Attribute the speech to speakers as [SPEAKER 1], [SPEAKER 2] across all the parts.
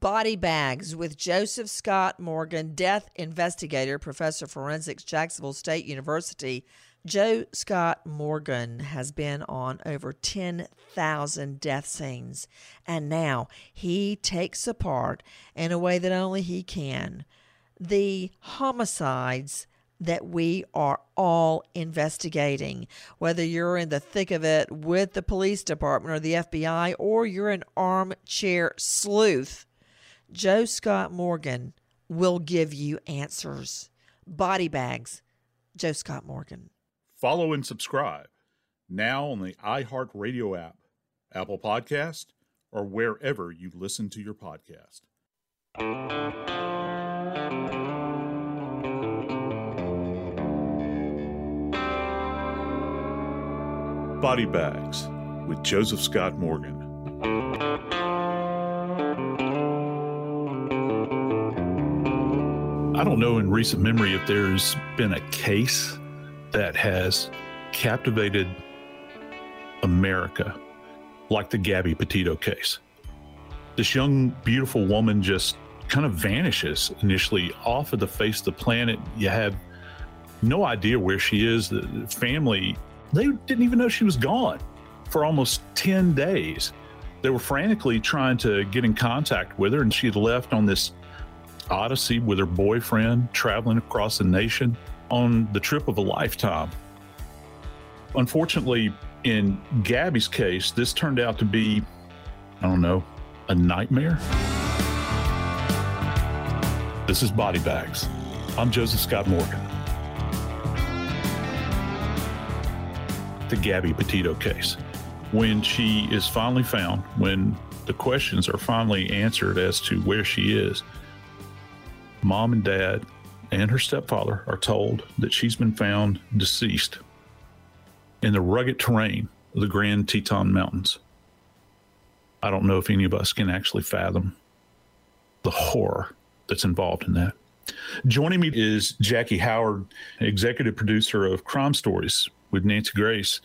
[SPEAKER 1] Body Bags with Joseph Scott Morgan, death investigator, professor of forensics, Jacksonville State University. Joe Scott Morgan has been on over 10,000 death scenes, and now he takes apart, in a way that only he can, the homicides that we are all investigating. Whether you're in the thick of it with the police department or the FBI, or you're an armchair sleuth Joe Scott Morgan will give you answers. Body bags, Joe Scott Morgan.
[SPEAKER 2] Follow and subscribe now on the iHeartRadio app, Apple Podcast, or wherever you listen to your podcast. Body Bags with Joseph Scott Morgan. I don't know in recent memory if there's been a case that has captivated America like the Gabby Petito case. This young, beautiful woman just kind of vanishes initially off of the face of the planet. You have no idea where she is. The family, they didn't even know she was gone for almost 10 days. They were frantically trying to get in contact with her, and she had left on this odyssey with her boyfriend, traveling across the nation on the trip of a lifetime. Unfortunately, in Gabby's case, this turned out to be, I don't know, a nightmare. This is Body Bags. I'm Joseph Scott Morgan. The Gabby Petito case. When she is finally found, when the questions are finally answered as to where she is, mom and dad and her stepfather are told that she's been found deceased in the rugged terrain of the Grand Teton Mountains. I don't know if any of us can actually fathom the horror that's involved in that. Joining me is Jackie Howard, executive producer of Crime Stories with Nancy Grace.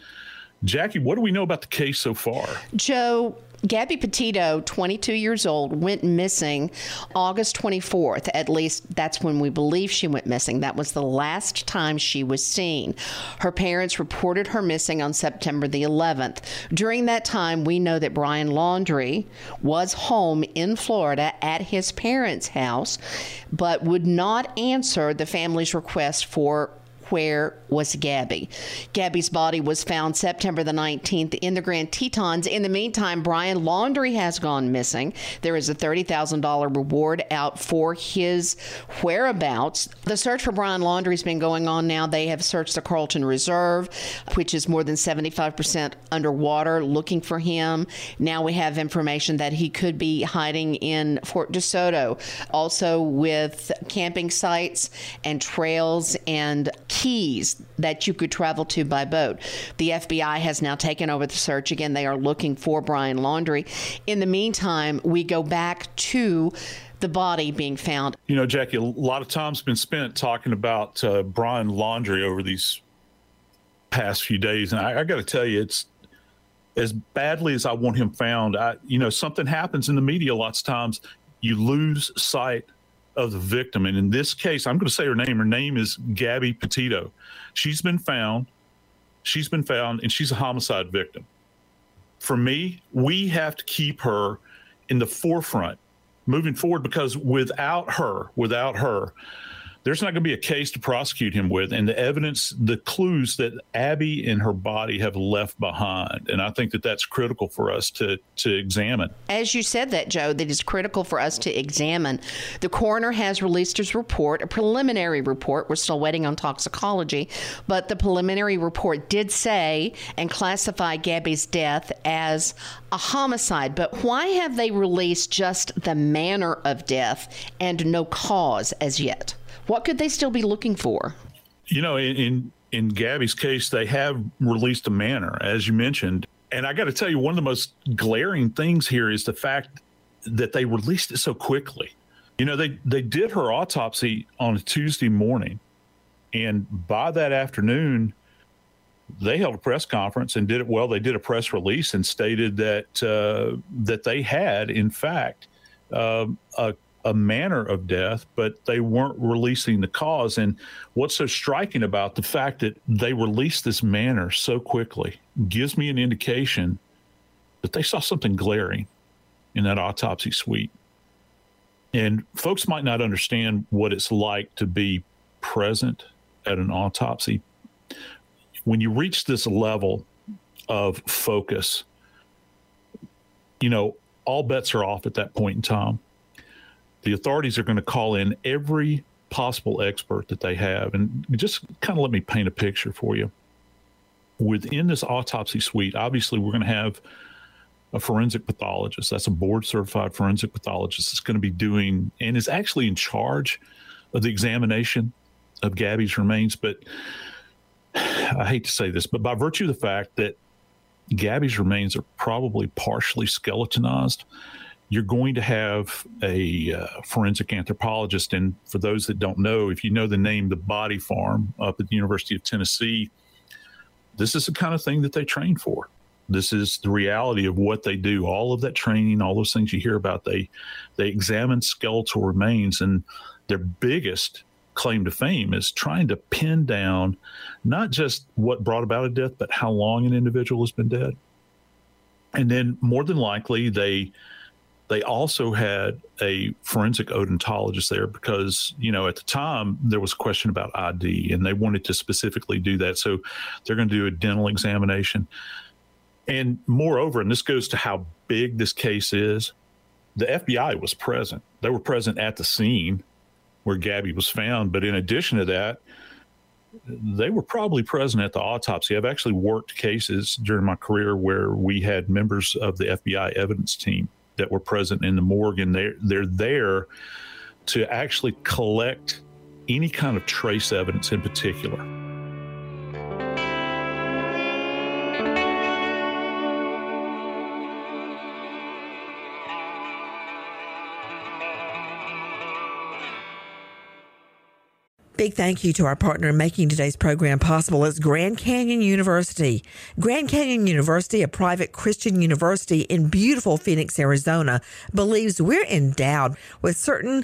[SPEAKER 2] Jackie, what do we know about the case so far?
[SPEAKER 3] Joe, Gabby Petito, 22 years old, went missing August 24th. At least that's when we believe she went missing. That was the last time she was seen. Her parents reported her missing on September the 11th. During that time, we know that Brian Laundrie was home in Florida at his parents' house, but would not answer the family's request for where was Gabby. Gabby's body was found September the 19th in the Grand Tetons. In the meantime, Brian Laundrie has gone missing. There is a $30,000 reward out for his whereabouts. The search for Brian Laundrie has been going on now. They have searched the Carlton Reserve, which is more than 75% underwater, looking for him. Now we have information that he could be hiding in Fort DeSoto, also with camping sites and trails and keys that you could travel to by boat. The FBI has now taken over the search. Again, they are looking for Brian Laundrie. In the meantime, we go back to the body being found.
[SPEAKER 2] You know, Jackie, a lot of time's been spent talking about uh, Brian Laundrie over these past few days, and I, I got to tell you, it's as badly as I want him found. I, you know, something happens in the media lots of times. You lose sight of the victim, and in this case, I'm going to say her name. Her name is Gabby Petito. She's been found. She's been found, and she's a homicide victim. For me, we have to keep her in the forefront moving forward because without her, without her, there's not going to be a case to prosecute him with. And the evidence, the clues that Abby and her body have left behind. And I think that that's critical for us to, to examine.
[SPEAKER 3] As you said that, Joe, that is critical for us to examine. The coroner has released his report, a preliminary report. We're still waiting on toxicology, but the preliminary report did say and classify Gabby's death as a homicide. But why have they released just the manner of death and no cause as yet? What could they still be looking for?
[SPEAKER 2] You know, in in, in Gabby's case, they have released a manner, as you mentioned. And I got to tell you, one of the most glaring things here is the fact that they released it so quickly. You know, they they did her autopsy on a Tuesday morning, and by that afternoon, they held a press conference and did it well. They did a press release and stated that uh, that they had, in fact, uh, a a manner of death, but they weren't releasing the cause. And what's so striking about the fact that they released this manner so quickly gives me an indication that they saw something glaring in that autopsy suite. And folks might not understand what it's like to be present at an autopsy. When you reach this level of focus, you know, all bets are off at that point in time the authorities are going to call in every possible expert that they have. And just kind of let me paint a picture for you. Within this autopsy suite, obviously, we're going to have a forensic pathologist. That's a board certified forensic pathologist that's going to be doing and is actually in charge of the examination of Gabby's remains. But I hate to say this, but by virtue of the fact that Gabby's remains are probably partially skeletonized, you're going to have a uh, forensic anthropologist. And for those that don't know, if you know the name, the Body Farm up at the University of Tennessee, this is the kind of thing that they train for. This is the reality of what they do. All of that training, all those things you hear about, they they examine skeletal remains, and their biggest claim to fame is trying to pin down not just what brought about a death, but how long an individual has been dead. And then, more than likely, they they also had a forensic odontologist there because, you know, at the time there was a question about ID and they wanted to specifically do that. So they're going to do a dental examination. And moreover, and this goes to how big this case is, the FBI was present. They were present at the scene where Gabby was found. But in addition to that, they were probably present at the autopsy. I've actually worked cases during my career where we had members of the FBI evidence team that were present in the morgue, and they're they're there to actually collect any kind of trace evidence in particular.
[SPEAKER 1] Big thank you to our partner in making today's program possible is Grand Canyon University. Grand Canyon University, a private Christian university in beautiful Phoenix, Arizona, believes we're endowed with certain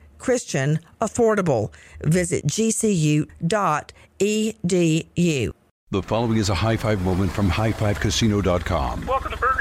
[SPEAKER 1] Christian, affordable. Visit gcu.edu.
[SPEAKER 4] The following is a high five moment from highfivecasino.com.
[SPEAKER 5] Welcome to Burger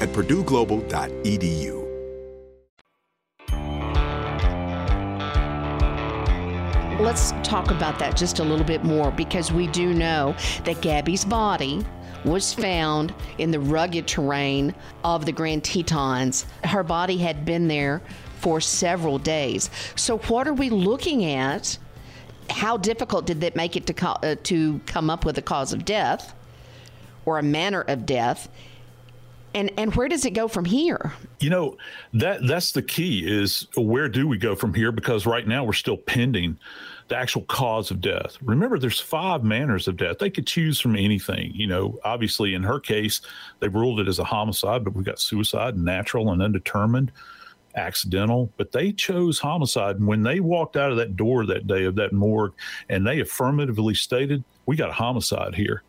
[SPEAKER 6] at purdueglobal.edu.
[SPEAKER 3] Let's talk about that just a little bit more because we do know that Gabby's body was found in the rugged terrain of the Grand Tetons. Her body had been there for several days. So, what are we looking at? How difficult did that make it to, co- uh, to come up with a cause of death or a manner of death? And, and where does it go from here?
[SPEAKER 2] You know, that that's the key is where do we go from here? Because right now we're still pending the actual cause of death. Remember, there's five manners of death. They could choose from anything. You know, obviously in her case, they ruled it as a homicide, but we've got suicide, natural and undetermined, accidental. But they chose homicide. And when they walked out of that door that day of that morgue and they affirmatively stated, we got a homicide here.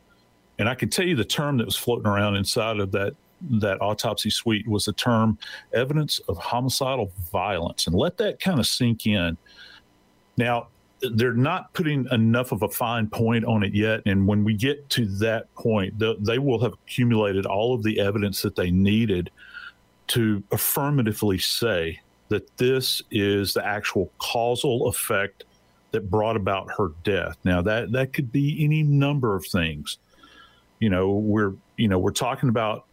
[SPEAKER 2] And I can tell you the term that was floating around inside of that that autopsy suite was the term evidence of homicidal violence. And let that kind of sink in. Now, they're not putting enough of a fine point on it yet. And when we get to that point, the, they will have accumulated all of the evidence that they needed to affirmatively say that this is the actual causal effect that brought about her death. Now that that could be any number of things. You know, we're you know, we're talking about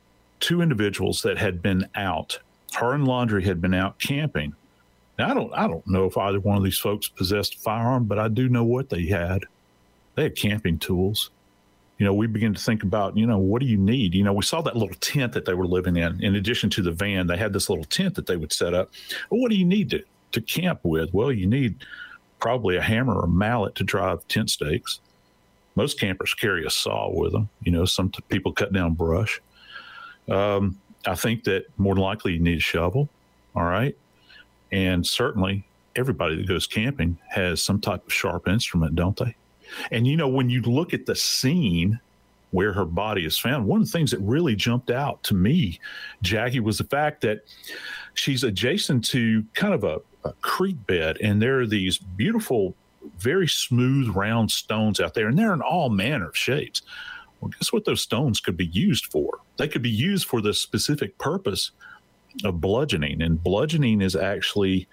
[SPEAKER 2] two individuals that had been out. Her and Laundrie had been out camping. Now I don't I don't know if either one of these folks possessed a firearm, but I do know what they had. They had camping tools. You know, we begin to think about, you know, what do you need? You know, we saw that little tent that they were living in. In addition to the van, they had this little tent that they would set up. Well, what do you need to, to camp with? Well, you need probably a hammer or mallet to drive tent stakes. Most campers carry a saw with them. You know, some t- people cut down brush. Um, I think that more than likely you need a shovel. All right. And certainly everybody that goes camping has some type of sharp instrument, don't they? And you know, when you look at the scene where her body is found, one of the things that really jumped out to me, Jackie, was the fact that she's adjacent to kind of a, a creek bed, and there are these beautiful, very smooth, round stones out there, and they're in all manner of shapes. Well, guess what those stones could be used for? They could be used for the specific purpose of bludgeoning. And bludgeoning is actually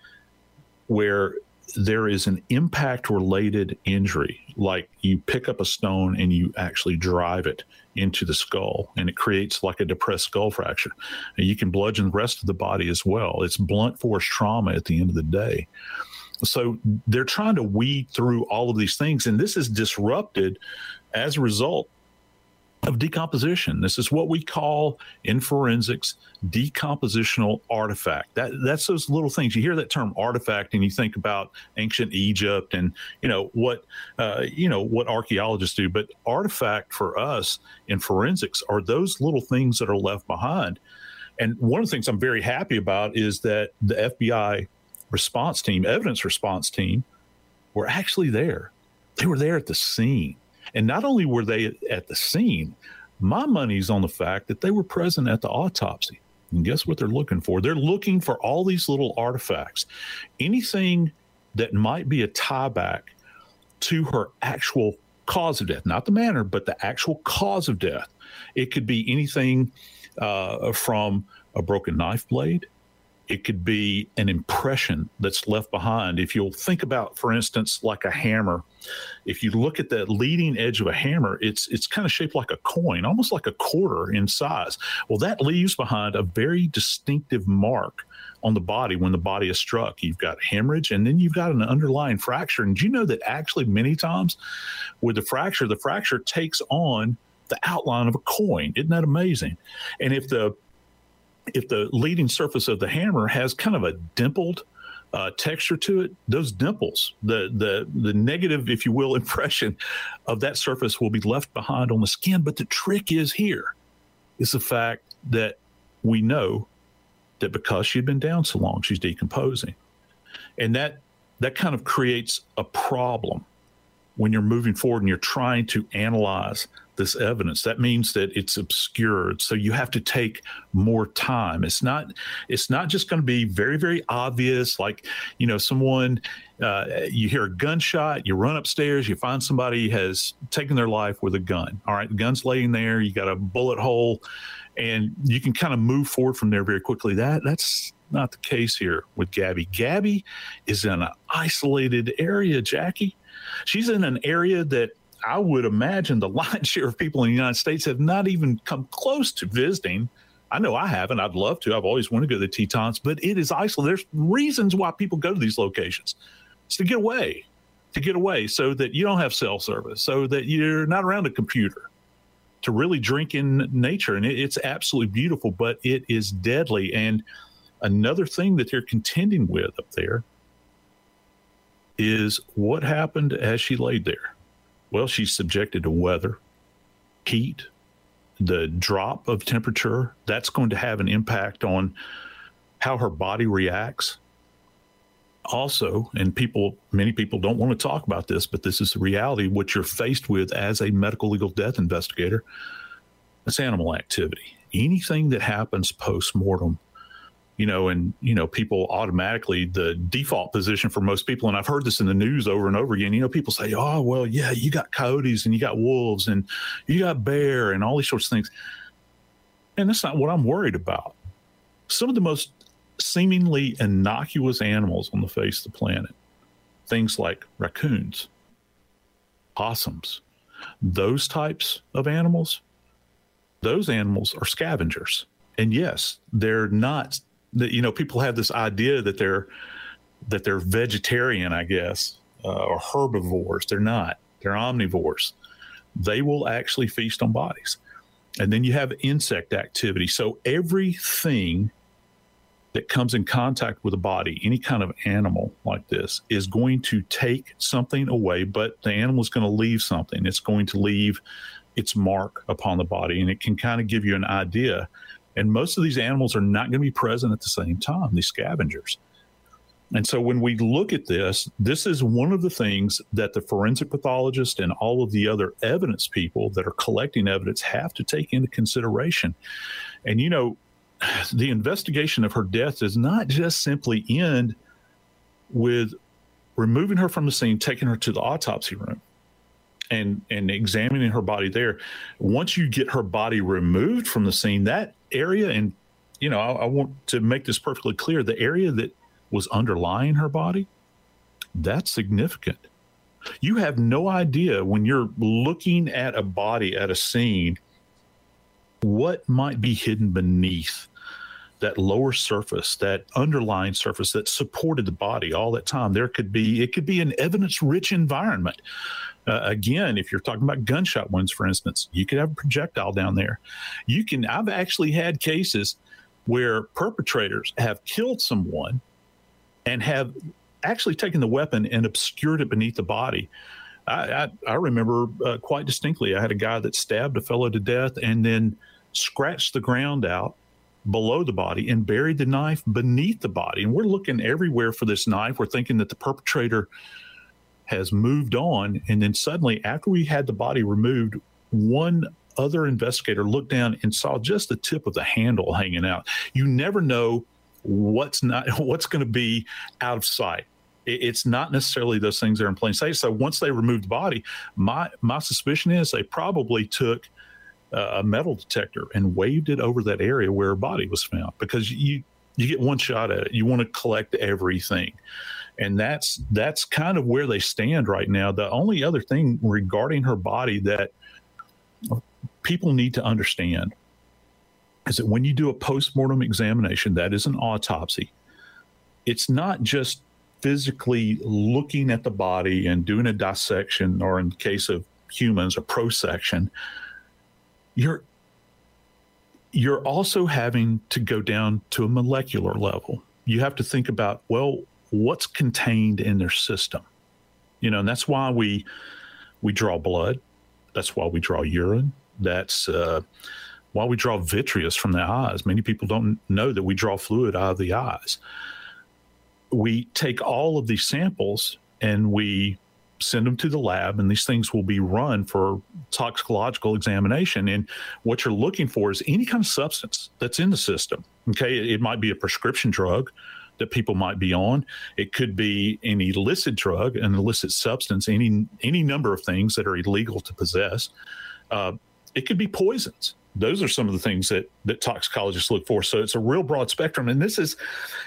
[SPEAKER 2] where there is an impact related injury, like you pick up a stone and you actually drive it into the skull and it creates like a depressed skull fracture. And you can bludgeon the rest of the body as well. It's blunt force trauma at the end of the day. So they're trying to weed through all of these things. And this is disrupted as a result of decomposition. This is what we call in forensics decompositional artifact. That that's those little things. You hear that term artifact, and you think about ancient Egypt and you know what uh, you know what archaeologists do. But artifact for us in forensics are those little things that are left behind. And one of the things I'm very happy about is that the FBI response team, evidence response team, were actually there. They were there at the scene and not only were they at the scene, my money's on the fact that they were present at the autopsy. And guess what they're looking for? They're looking for all these little artifacts, anything that might be a tie back to her actual cause of death, not the manner, but the actual cause of death. It could be anything uh, from a broken knife blade it could be an impression that's left behind. If you'll think about, for instance, like a hammer, if you look at the leading edge of a hammer, it's it's kind of shaped like a coin, almost like a quarter in size. Well, that leaves behind a very distinctive mark on the body when the body is struck. You've got hemorrhage and then you've got an underlying fracture. And you know that actually many times with the fracture, the fracture takes on the outline of a coin. Isn't that amazing? And if the if the leading surface of the hammer has kind of a dimpled uh, texture to it, those dimples, the the the negative, if you will, impression of that surface will be left behind on the skin. But the trick is here is the fact that we know that because she'd been down so long, she's decomposing, and that that kind of creates a problem when you're moving forward and you're trying to analyze this evidence. That means that it's obscured so you have to take more time. It's not it's not just going to be very very obvious like you know someone uh, you hear a gunshot you run upstairs you find somebody has taken their life with a gun. All right the gun's laying there you got a bullet hole and you can kind of move forward from there very quickly. That that's not the case here with gabby. Gabby is in an isolated area jackie. She's in an area that I would imagine the lion's share of people in the United States have not even come close to visiting. I know I haven't. I'd love to. I've always wanted to go to the Tetons, but it is isolated. There's reasons why people go to these locations. It's to get away, to get away so that you don't have cell service, so that you're not around a computer, to really drink in nature. And it, it's absolutely beautiful, but it is deadly. And another thing that they're contending with up there is what happened as she laid there. Well, she's subjected to weather, heat, the drop of temperature. That's going to have an impact on how her body reacts. Also, and people, many people don't want to talk about this, but this is the reality. What you're faced with as a medical legal death investigator, it's animal activity. Anything that happens post mortem you know, and you know, people automatically the default position for most people, and I've heard this in the news over and over again. You know, people say, "Oh, well, yeah, you got coyotes and you got wolves and you got bear and all these sorts of things," and that's not what I'm worried about. Some of the most seemingly innocuous animals on the face of the planet, things like raccoons, possums, those types of animals, those animals are scavengers. And yes, they're not that you know people have this idea that they're that they're vegetarian, I guess, uh, or herbivores. They're not. They're omnivores. They will actually feast on bodies. And then you have insect activity. So everything that comes in contact with a body, any kind of animal like this, is going to take something away, but the animal is going to leave something. It's going to leave its mark upon the body. And it can kind of give you an idea and most of these animals are not going to be present at the same time, these scavengers. And so when we look at this, this is one of the things that the forensic pathologist and all of the other evidence people that are collecting evidence have to take into consideration. And, you know, the investigation of her death does not just simply end with removing her from the scene, taking her to the autopsy room and and examining her body there. Once you get her body removed from the scene, that area, and you know, I, I want to make this perfectly clear: the area that was underlying her body, that's significant. You have no idea when you're looking at a body at a scene what might be hidden beneath that lower surface, that underlying surface that supported the body all that time. There could be, it could be an evidence rich environment Uh, again, if you're talking about gunshot wounds, for instance, you could have a projectile down there. You can. I've actually had cases where perpetrators have killed someone and have actually taken the weapon and obscured it beneath the body. I, I, I remember uh, quite distinctly. I had a guy that stabbed a fellow to death and then scratched the ground out below the body and buried the knife beneath the body. And we're looking everywhere for this knife. We're thinking that the perpetrator has moved on. And then suddenly, after we had the body removed, one other investigator looked down and saw just the tip of the handle hanging out. You never know what's not what's going to be out of sight. It's not necessarily those things that are in plain sight. So once they removed the body, my my suspicion is they probably took a metal detector and waved it over that area where a body was found because you you get one shot at it. You want to collect everything and that's that's kind of where they stand right now. The only other thing regarding her body that people need to understand is that when you do a postmortem examination, that is an autopsy. It's not just physically looking at the body and doing a dissection, or in the case of humans, a prosection. You're you're also having to go down to a molecular level. You have to think about, well, what's contained in their system. You know, and that's why we we draw blood. That's why we draw urine. That's uh, why we draw vitreous from the eyes. Many people don't know that we draw fluid out of the eyes. We take all of these samples and we send them to the lab, and these things will be run for toxicological examination. And what you're looking for is any kind of substance that's in the system. Okay, it might be a prescription drug, that people might be on. It could be an illicit drug, an illicit substance, any any number of things that are illegal to possess. Uh, it could be poisons. Those are some of the things that that toxicologists look for. So it's a real broad spectrum. And this is,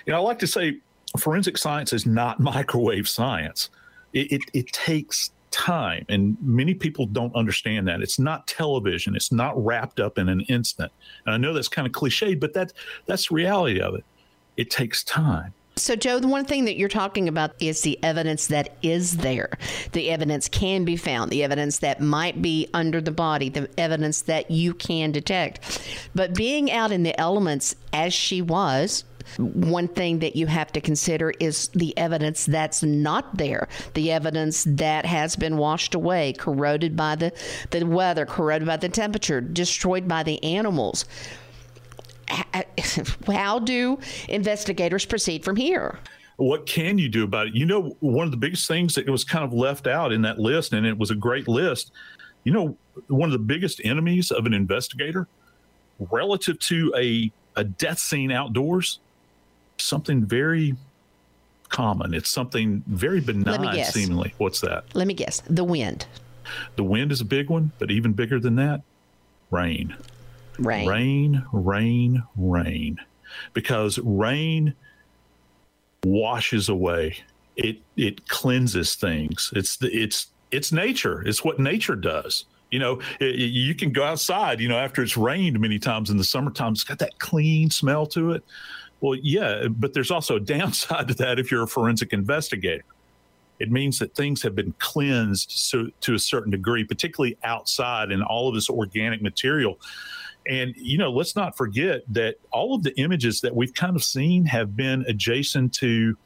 [SPEAKER 2] you know, I like to say, forensic science is not microwave science. It, it, it takes time and many people don't understand that it's not television it's not wrapped up in an instant and i know that's kind of cliche but that that's the reality of it it takes time.
[SPEAKER 3] So, Joe, the one thing that you're talking about is the evidence that is there. The evidence can be found, the evidence that might be under the body, the evidence that you can detect. But being out in the elements as she was, one thing that you have to consider is the evidence that's not there, the evidence that has been washed away, corroded by the, the weather, corroded by the temperature, destroyed by the animals how do investigators proceed from here?
[SPEAKER 2] What can you do about it? You know, one of the biggest things that was kind of left out in that list, and it was a great list. You know, one of the biggest enemies of an investigator relative to a, a death scene outdoors, something very common. It's something very benign, seemingly. What's that?
[SPEAKER 3] Let me guess. The wind.
[SPEAKER 2] The wind is a big one, but even bigger than that, rain.
[SPEAKER 3] Rain.
[SPEAKER 2] Rain, rain, rain. Because rain washes away. It it cleanses things. It's the it's it's nature. It's what nature does. You know, it, you can go outside, you know, after it's rained many times in the summertime, it's got that clean smell to it. Well, yeah, but there's also a downside to that if you're a forensic investigator. It means that things have been cleansed so, to a certain degree, particularly outside and all of this organic material and, you know, let's not forget that all of the images that we've kind of seen have been adjacent to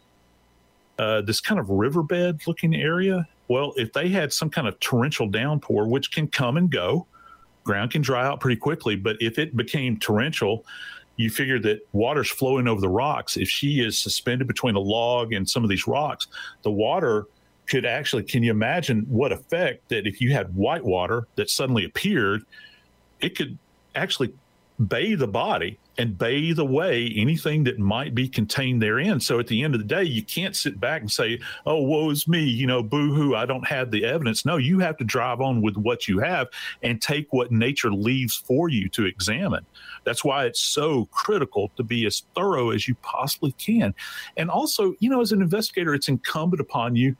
[SPEAKER 2] uh, this kind of riverbed looking area. Well, if they had some kind of torrential downpour, which can come and go, ground can dry out pretty quickly. But if it became torrential, you figure that water's flowing over the rocks. If she is suspended between a log and some of these rocks, the water could actually, can you imagine what effect that if you had white water that suddenly appeared, it could actually bathe the body and bathe away anything that might be contained therein. So at the end of the day, you can't sit back and say, oh, woe is me, you know, boo hoo, I don't have the evidence. No, you have to drive on with what you have and take what nature leaves for you to examine. That's why it's so critical to be as thorough as you possibly can. And also, you know, as an investigator, it's incumbent upon you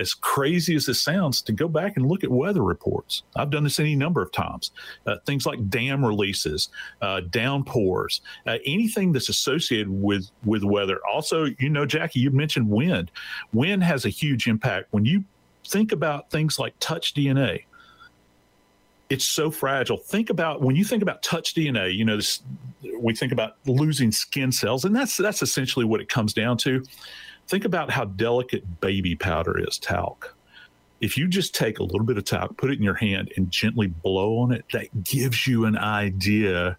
[SPEAKER 2] as crazy as it sounds, to go back and look at weather reports. I've done this any number of times. Uh, things like dam releases, uh, downpours, uh, anything that's associated with with weather. Also, you know, Jackie, you mentioned wind. Wind has a huge impact when you think about things like touch DNA. It's so fragile. Think about when you think about touch DNA, you know, this, we think about losing skin cells, and that's that's essentially what it comes down to. Think about how delicate baby powder is, talc. If you just take a little bit of talc, put it in your hand, and gently blow on it, that gives you an idea.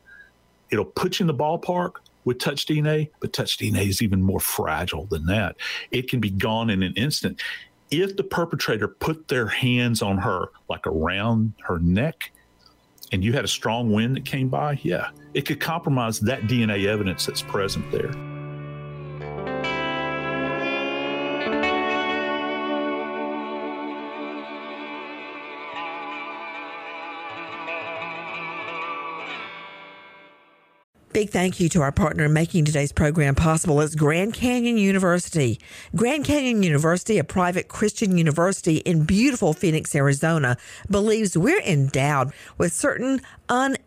[SPEAKER 2] It'll put you in the ballpark with touch DNA, but touch DNA is even more fragile than that. It can be gone in an instant. If the perpetrator put their hands on her, like around her neck, and you had a strong wind that came by, yeah, it could compromise that DNA evidence that's present there.
[SPEAKER 1] Big thank you to our partner in making today's program possible is Grand Canyon University. Grand Canyon University, a private Christian university in beautiful Phoenix, Arizona, believes we're endowed with certain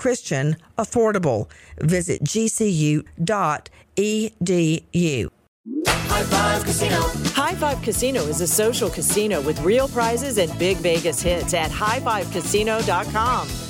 [SPEAKER 1] Christian, affordable. Visit gcu.edu.
[SPEAKER 7] High Five Casino. High Five Casino is a social casino with real prizes and big Vegas hits at highfivecasino.com.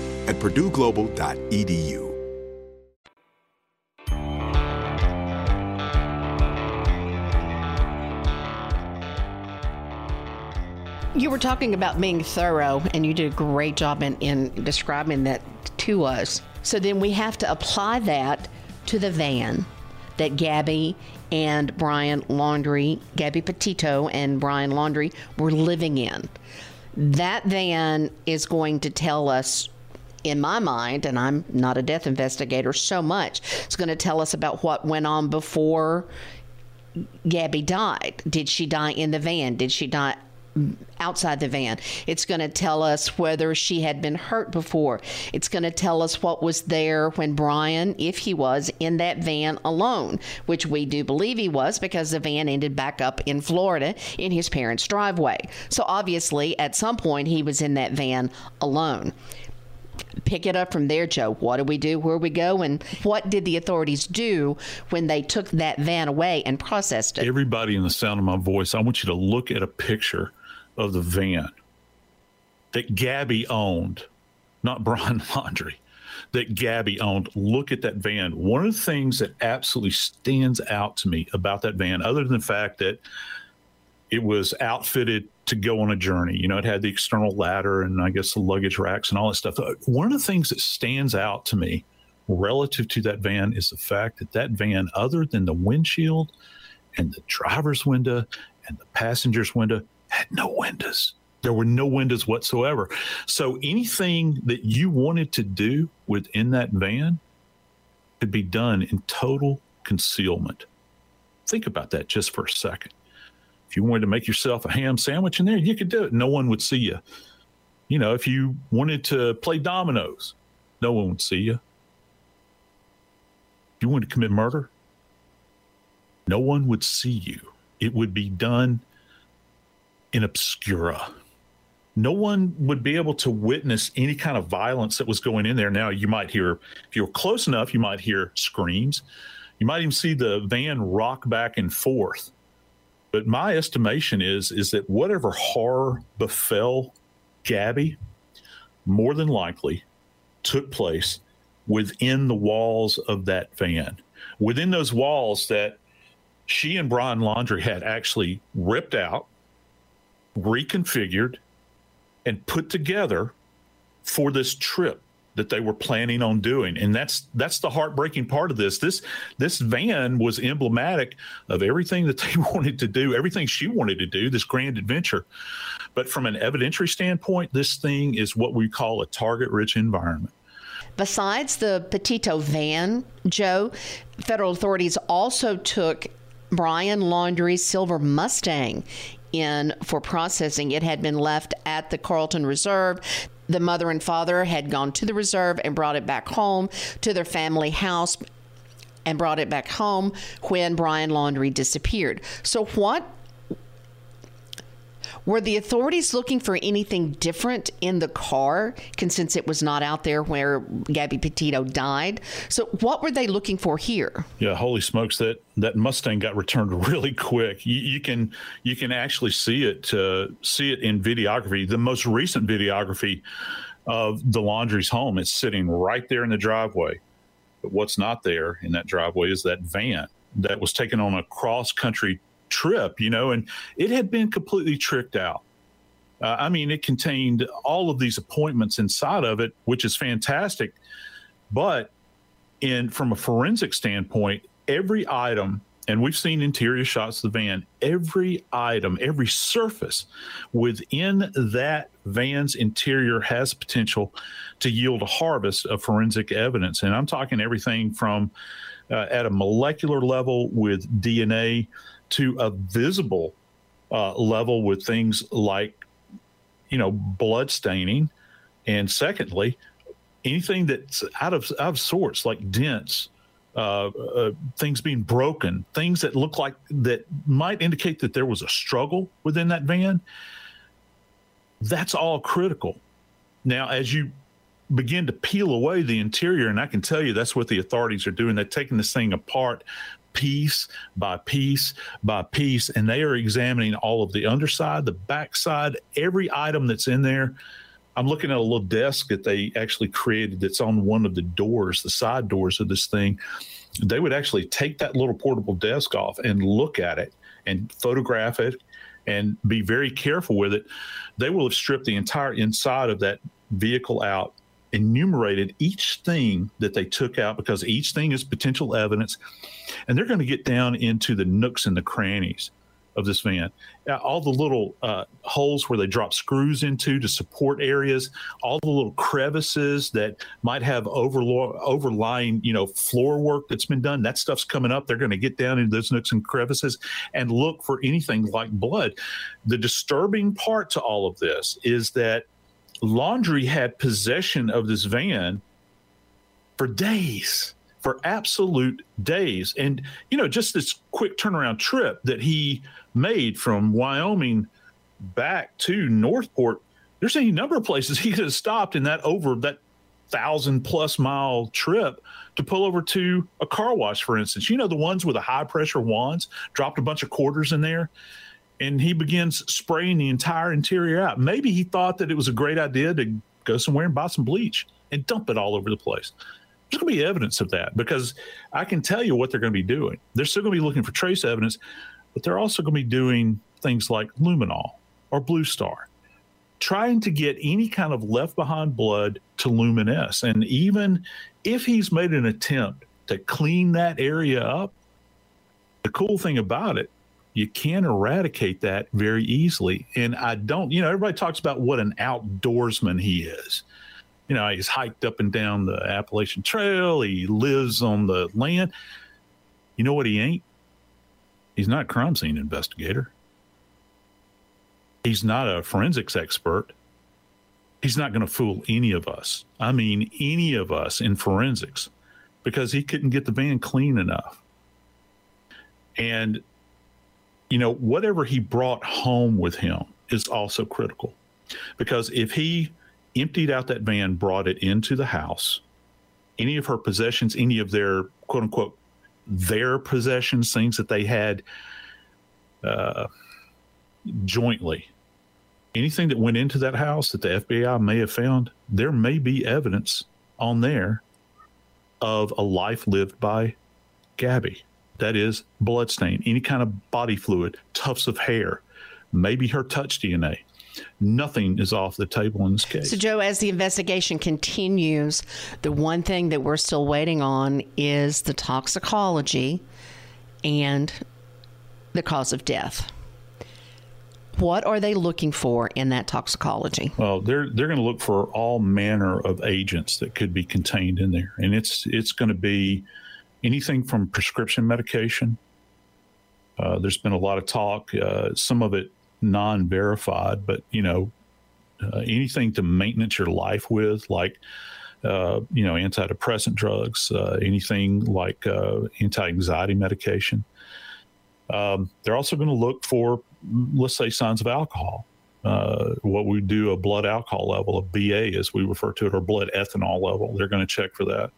[SPEAKER 6] at purdueglobal.edu.
[SPEAKER 3] You were talking about being thorough, and you did a great job in, in describing that to us. So then we have to apply that to the van that Gabby and Brian Laundrie, Gabby Petito and Brian Laundrie were living in. That van is going to tell us in my mind, and I'm not a death investigator so much, it's going to tell us about what went on before Gabby died. Did she die in the van? Did she die outside the van. It's going to tell us whether she had been hurt before. It's going to tell us what was there when Brian, if he was, in that van alone, which we do believe he was because the van ended back up in Florida in his parents' driveway. So obviously, at some point, he was in that van alone pick it up from there, Joe. What do we do? Where we go? And what did the authorities do when they took that van away and processed it?
[SPEAKER 2] Everybody in the sound of my voice, I want you to look at a picture of the van that Gabby owned, not Brian Laundrie, that Gabby owned. Look at that van. One of the things that absolutely stands out to me about that van, other than the fact that it was outfitted to go on a journey. You know, it had the external ladder and I guess the luggage racks and all that stuff. Uh, one of the things that stands out to me relative to that van is the fact that that van, other than the windshield and the driver's window and the passenger's window, had no windows. There were no windows whatsoever. So anything that you wanted to do within that van could be done in total concealment. Think about that just for a second. If you wanted to make yourself a ham sandwich in there, you could do it. No one would see you. You know, if you wanted to play dominoes, no one would see you. If you wanted to commit murder, no one would see you. It would be done in obscura. No one would be able to witness any kind of violence that was going in there. Now, you might hear, if you were close enough, you might hear screams. You might even see the van rock back and forth but my estimation is is that whatever horror befell Gabby, more than likely, took place within the walls of that van, within those walls that she and Brian Laundrie had actually ripped out, reconfigured, and put together for this trip that they were planning on doing and that's that's the heartbreaking part of this this this van was emblematic of everything that they wanted to do everything she wanted to do this grand adventure but from an evidentiary standpoint this thing is what we call a target rich environment
[SPEAKER 3] besides the petito van joe federal authorities also took brian laundrie's silver mustang in for processing. It had been left at the Carlton Reserve. The mother and father had gone to the reserve and brought it back home to their family house and brought it back home when Brian Laundrie disappeared. So, what were the authorities looking for anything different in the car, since it was not out there where Gabby Petito died? So, what were they looking for here?
[SPEAKER 2] Yeah, holy smokes! That that Mustang got returned really quick. You, you can you can actually see it uh, see it in videography. The most recent videography of the Laundrie's home is sitting right there in the driveway. But what's not there in that driveway is that van that was taken on a cross country trip, you know, and it had been completely tricked out. Uh, I mean, it contained all of these appointments inside of it, which is fantastic. But in from a forensic standpoint, every item, and we've seen interior shots of the van, every item, every surface within that van's interior has potential to yield a harvest of forensic evidence. And I'm talking everything from uh, at a molecular level with DNA to a visible uh, level with things like, you know, blood staining, and secondly, anything that's out of out of sorts like dents, uh, uh, things being broken, things that look like that might indicate that there was a struggle within that van. That's all critical. Now, as you begin to peel away the interior, and I can tell you that's what the authorities are doing. They're taking this thing apart piece by piece by piece, and they are examining all of the underside, the backside, every item that's in there. I'm looking at a little desk that they actually created that's on one of the doors, the side doors of this thing. They would actually take that little portable desk off and look at it and photograph it and be very careful with it. They will have stripped the entire inside of that vehicle out enumerated each thing that they took out because each thing is potential evidence and they're going to get down into the nooks and the crannies of this van. Uh, all the little uh, holes where they drop screws into to support areas, all the little crevices that might have overlo- overlying, you know, floor work that's been done. That stuff's coming up. They're going to get down into those nooks and crevices and look for anything like blood. The disturbing part to all of this is that Laundrie had possession of this van for days for absolute days. And, you know, just this quick turnaround trip that he made from Wyoming back to Northport, there's any number of places he could have stopped in that over that thousand plus mile trip to pull over to a car wash, for instance. You know, the ones with the high pressure wands, dropped a bunch of quarters in there. And he begins spraying the entire interior out. Maybe he thought that it was a great idea to go somewhere and buy some bleach and dump it all over the place there's going to be evidence of that because I can tell you what they're going to be doing. They're still going to be looking for trace evidence, but they're also going to be doing things like luminol or Bluestar, trying to get any kind of left behind blood to luminesce. And even if he's made an attempt to clean that area up, the cool thing about it, you can eradicate that very easily. And I don't, you know, everybody talks about what an outdoorsman he is you know, he's hiked up and down the Appalachian Trail. He lives on the land. You know what he ain't? He's not a crime scene investigator. He's not a forensics expert. He's not going to fool any of us. I mean, any of us in forensics, because he couldn't get the van clean enough. And, you know, whatever he brought home with him is also critical. Because if he emptied out that van, brought it into the house. Any of her possessions, any of their quote unquote their possessions, things that they had uh, jointly, anything that went into that house that the FBI may have found, there may be evidence on there of a life lived by Gabby. That is bloodstain, any kind of body fluid, tufts of hair, maybe her touch DNA nothing is off the table in this case.
[SPEAKER 3] So, Joe, as the investigation continues, the one thing that we're still waiting on is the toxicology and the cause of death. What are they looking for in that toxicology?
[SPEAKER 2] Well, they're they're going to look for all manner of agents that could be contained in there, and it's it's going to be anything from prescription medication. Uh, there's been a lot of talk. Uh, some of it non-verified, but you know, uh, anything to maintenance your life with, like uh, you know, antidepressant drugs, uh, anything like uh, anti-anxiety medication. Um, they're also going to look for, let's say, signs of alcohol. Uh, what we do a blood alcohol level, a BA as we refer to it, or blood ethanol level. They're going to check for that.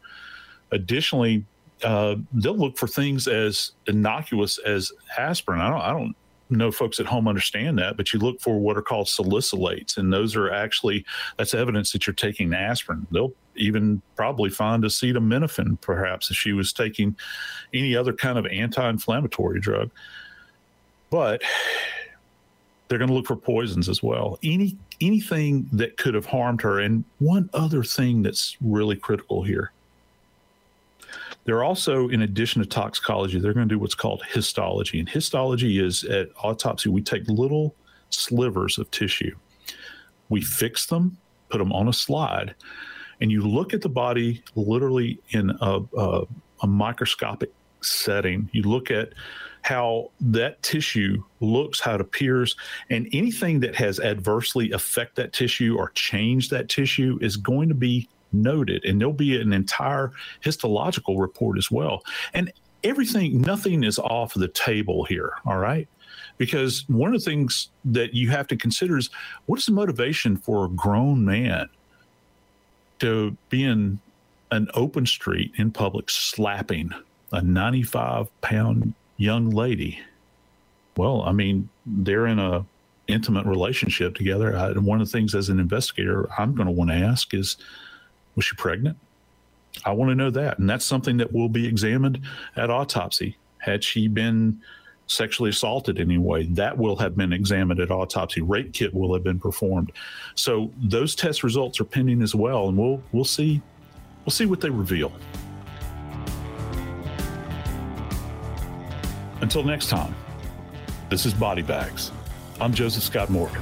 [SPEAKER 2] Additionally, uh, they'll look for things as innocuous as aspirin. I don't, I don't know folks at home understand that, but you look for what are called salicylates, and those are actually that's evidence that you're taking aspirin. They'll even probably find acetaminophen, perhaps, if she was taking any other kind of anti-inflammatory drug. But they're going to look for poisons as well. Any anything that could have harmed her. And one other thing that's really critical here they're also, in addition to toxicology, they're going to do what's called histology. And histology is at autopsy, we take little slivers of tissue, we fix them, put them on a slide, and you look at the body literally in a, a, a microscopic setting. You look at how that tissue looks, how it appears, and anything that has adversely affect that tissue or change that tissue is going to be noted, and there'll be an entire histological report as well. And everything, nothing is off the table here. All right. Because one of the things that you have to consider is what is the motivation for a grown man to be in an open street in public slapping a 95 pound young lady? Well, I mean, they're in a intimate relationship together. I, one of the things as an investigator I'm going to want to ask is was she pregnant? I want to know that. And that's something that will be examined at autopsy. Had she been sexually assaulted anyway, that will have been examined at autopsy. Rape kit will have been performed. So those test results are pending as well, and we'll we'll see we'll see what they reveal. Until next time, This is Body Bags. I'm Joseph Scott Morgan.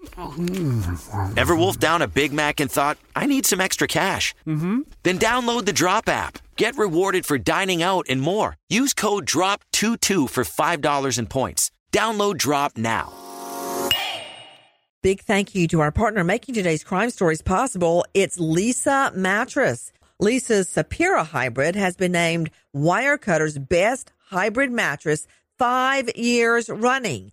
[SPEAKER 8] Ever wolfed down a Big Mac and thought, I need some extra cash?
[SPEAKER 9] Mm-hmm.
[SPEAKER 8] Then download the Drop app. Get rewarded for dining out and more. Use code DROP22 for $5 in points. Download Drop now.
[SPEAKER 1] Big thank you to our partner making today's crime stories possible. It's Leesa Mattress. Leesa's Sapira hybrid has been named Wirecutter's best hybrid mattress five years running.